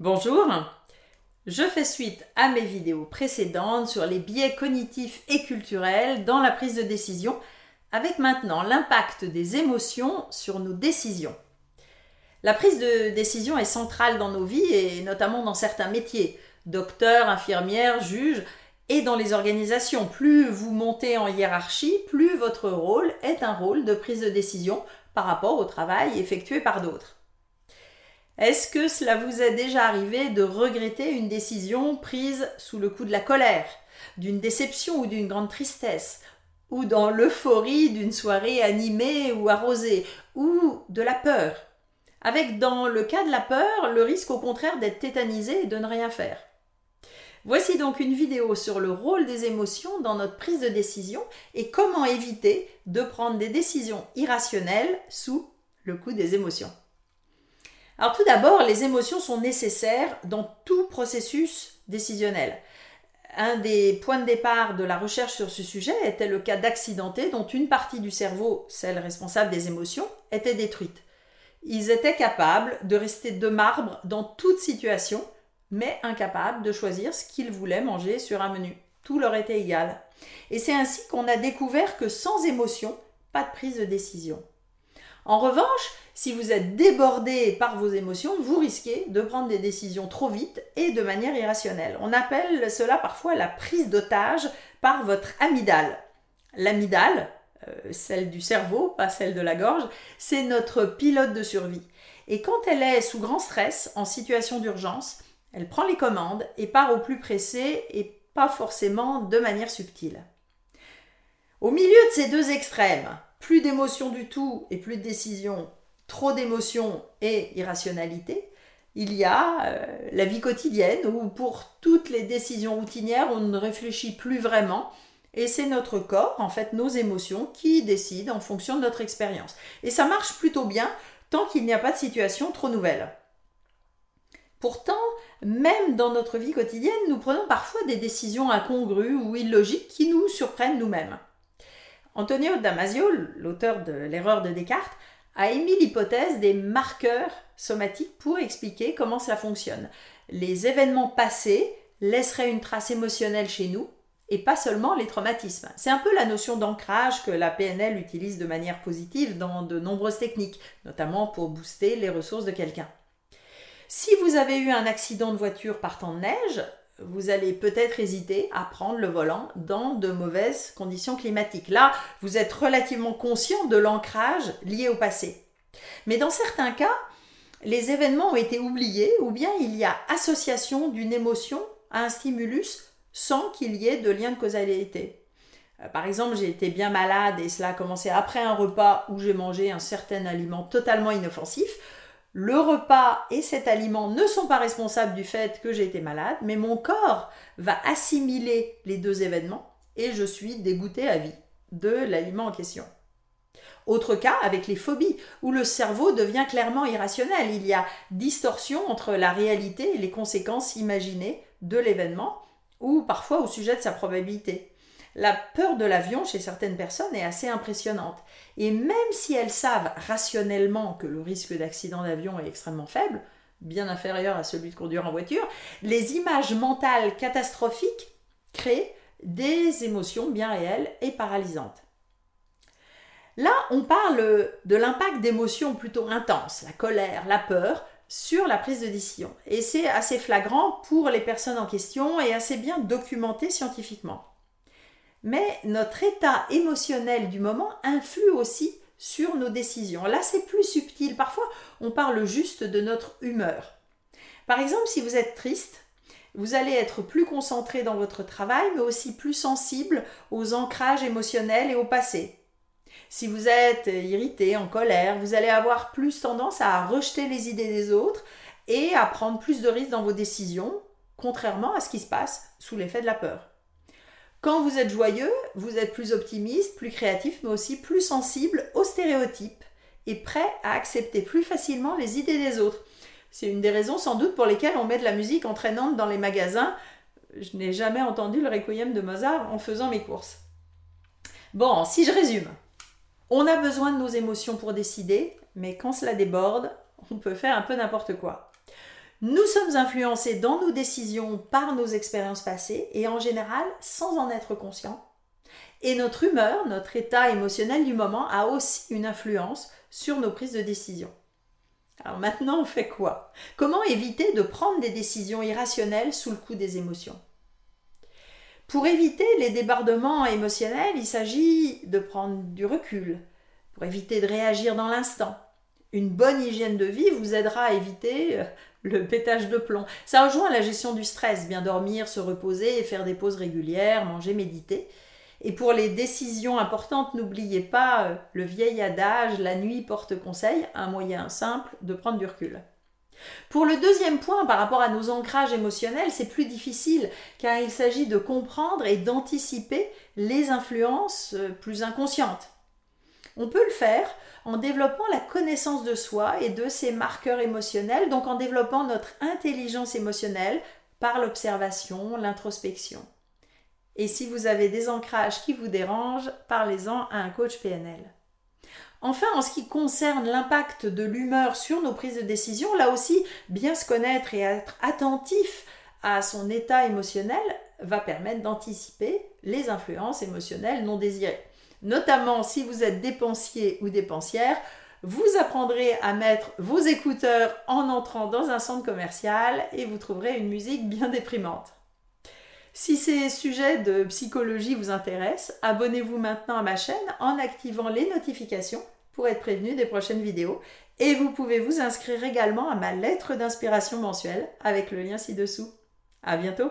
Bonjour, je fais suite à mes vidéos précédentes sur les biais cognitifs et culturels dans la prise de décision, avec maintenant l'impact des émotions sur nos décisions. La prise de décision est centrale dans nos vies et notamment dans certains métiers, docteurs, infirmières, juges, et dans les organisations. Plus vous montez en hiérarchie, plus votre rôle est un rôle de prise de décision par rapport au travail effectué par d'autres. Est-ce que cela vous est déjà arrivé de regretter une décision prise sous le coup de la colère, d'une déception ou d'une grande tristesse, ou dans l'euphorie d'une soirée animée ou arrosée, ou de la peur? Avec dans le cas de la peur, le risque au contraire d'être tétanisé et de ne rien faire. Voici donc une vidéo sur le rôle des émotions dans notre prise de décision et comment éviter de prendre des décisions irrationnelles sous le coup des émotions. Alors tout d'abord, les émotions sont nécessaires dans tout processus décisionnel. Un des points de départ de la recherche sur ce sujet était le cas d'accidentés dont une partie du cerveau, celle responsable des émotions, était détruite. Ils étaient capables de rester de marbre dans toute situation, mais incapables de choisir ce qu'ils voulaient manger sur un menu. Tout leur était égal. Et c'est ainsi qu'on a découvert que sans émotion, pas de prise de décision. En revanche, si vous êtes débordé par vos émotions, vous risquez de prendre des décisions trop vite et de manière irrationnelle. On appelle cela parfois la prise d'otage par votre amygdale. L'amygdale, euh, celle du cerveau, pas celle de la gorge, c'est notre pilote de survie. Et quand elle est sous grand stress, en situation d'urgence, elle prend les commandes et part au plus pressé et pas forcément de manière subtile. Au milieu de ces deux extrêmes, plus d'émotions du tout et plus de décisions, trop d'émotions et irrationalité, il y a euh, la vie quotidienne où pour toutes les décisions routinières, on ne réfléchit plus vraiment et c'est notre corps, en fait nos émotions, qui décident en fonction de notre expérience. Et ça marche plutôt bien tant qu'il n'y a pas de situation trop nouvelle. Pourtant, même dans notre vie quotidienne, nous prenons parfois des décisions incongrues ou illogiques qui nous surprennent nous-mêmes. Antonio Damasio, l'auteur de l'erreur de Descartes, a émis l'hypothèse des marqueurs somatiques pour expliquer comment ça fonctionne. Les événements passés laisseraient une trace émotionnelle chez nous et pas seulement les traumatismes. C'est un peu la notion d'ancrage que la PNL utilise de manière positive dans de nombreuses techniques, notamment pour booster les ressources de quelqu'un. Si vous avez eu un accident de voiture par temps de neige, vous allez peut-être hésiter à prendre le volant dans de mauvaises conditions climatiques. Là, vous êtes relativement conscient de l'ancrage lié au passé. Mais dans certains cas, les événements ont été oubliés ou bien il y a association d'une émotion à un stimulus sans qu'il y ait de lien de causalité. Euh, par exemple, j'ai été bien malade et cela a commencé après un repas où j'ai mangé un certain aliment totalement inoffensif le repas et cet aliment ne sont pas responsables du fait que j'ai été malade, mais mon corps va assimiler les deux événements et je suis dégoûté à vie de l'aliment en question. Autre cas avec les phobies, où le cerveau devient clairement irrationnel. Il y a distorsion entre la réalité et les conséquences imaginées de l'événement, ou parfois au sujet de sa probabilité. La peur de l'avion chez certaines personnes est assez impressionnante. Et même si elles savent rationnellement que le risque d'accident d'avion est extrêmement faible, bien inférieur à celui de conduire en voiture, les images mentales catastrophiques créent des émotions bien réelles et paralysantes. Là, on parle de l'impact d'émotions plutôt intenses, la colère, la peur, sur la prise de décision. Et c'est assez flagrant pour les personnes en question et assez bien documenté scientifiquement mais notre état émotionnel du moment influe aussi sur nos décisions. Là, c'est plus subtil. Parfois, on parle juste de notre humeur. Par exemple, si vous êtes triste, vous allez être plus concentré dans votre travail, mais aussi plus sensible aux ancrages émotionnels et au passé. Si vous êtes irrité, en colère, vous allez avoir plus tendance à rejeter les idées des autres et à prendre plus de risques dans vos décisions, contrairement à ce qui se passe sous l'effet de la peur. Quand vous êtes joyeux, vous êtes plus optimiste, plus créatif, mais aussi plus sensible aux stéréotypes et prêt à accepter plus facilement les idées des autres. C'est une des raisons sans doute pour lesquelles on met de la musique entraînante dans les magasins. Je n'ai jamais entendu le requiem de Mozart en faisant mes courses. Bon, si je résume, on a besoin de nos émotions pour décider, mais quand cela déborde, on peut faire un peu n'importe quoi. Nous sommes influencés dans nos décisions par nos expériences passées et en général sans en être conscients. Et notre humeur, notre état émotionnel du moment a aussi une influence sur nos prises de décision. Alors maintenant, on fait quoi? Comment éviter de prendre des décisions irrationnelles sous le coup des émotions? Pour éviter les débordements émotionnels, il s'agit de prendre du recul, pour éviter de réagir dans l'instant. Une bonne hygiène de vie vous aidera à éviter euh, le pétage de plomb. Ça rejoint la gestion du stress, bien dormir, se reposer faire des pauses régulières, manger, méditer. Et pour les décisions importantes, n'oubliez pas euh, le vieil adage la nuit porte conseil, un moyen simple de prendre du recul. Pour le deuxième point, par rapport à nos ancrages émotionnels, c'est plus difficile car il s'agit de comprendre et d'anticiper les influences euh, plus inconscientes. On peut le faire en développant la connaissance de soi et de ses marqueurs émotionnels, donc en développant notre intelligence émotionnelle par l'observation, l'introspection. Et si vous avez des ancrages qui vous dérangent, parlez-en à un coach PNL. Enfin, en ce qui concerne l'impact de l'humeur sur nos prises de décision, là aussi, bien se connaître et être attentif à son état émotionnel va permettre d'anticiper les influences émotionnelles non désirées notamment si vous êtes dépensier ou dépensière, vous apprendrez à mettre vos écouteurs en entrant dans un centre commercial et vous trouverez une musique bien déprimante. Si ces sujets de psychologie vous intéressent, abonnez-vous maintenant à ma chaîne en activant les notifications pour être prévenu des prochaines vidéos. Et vous pouvez vous inscrire également à ma lettre d'inspiration mensuelle avec le lien ci-dessous. À bientôt!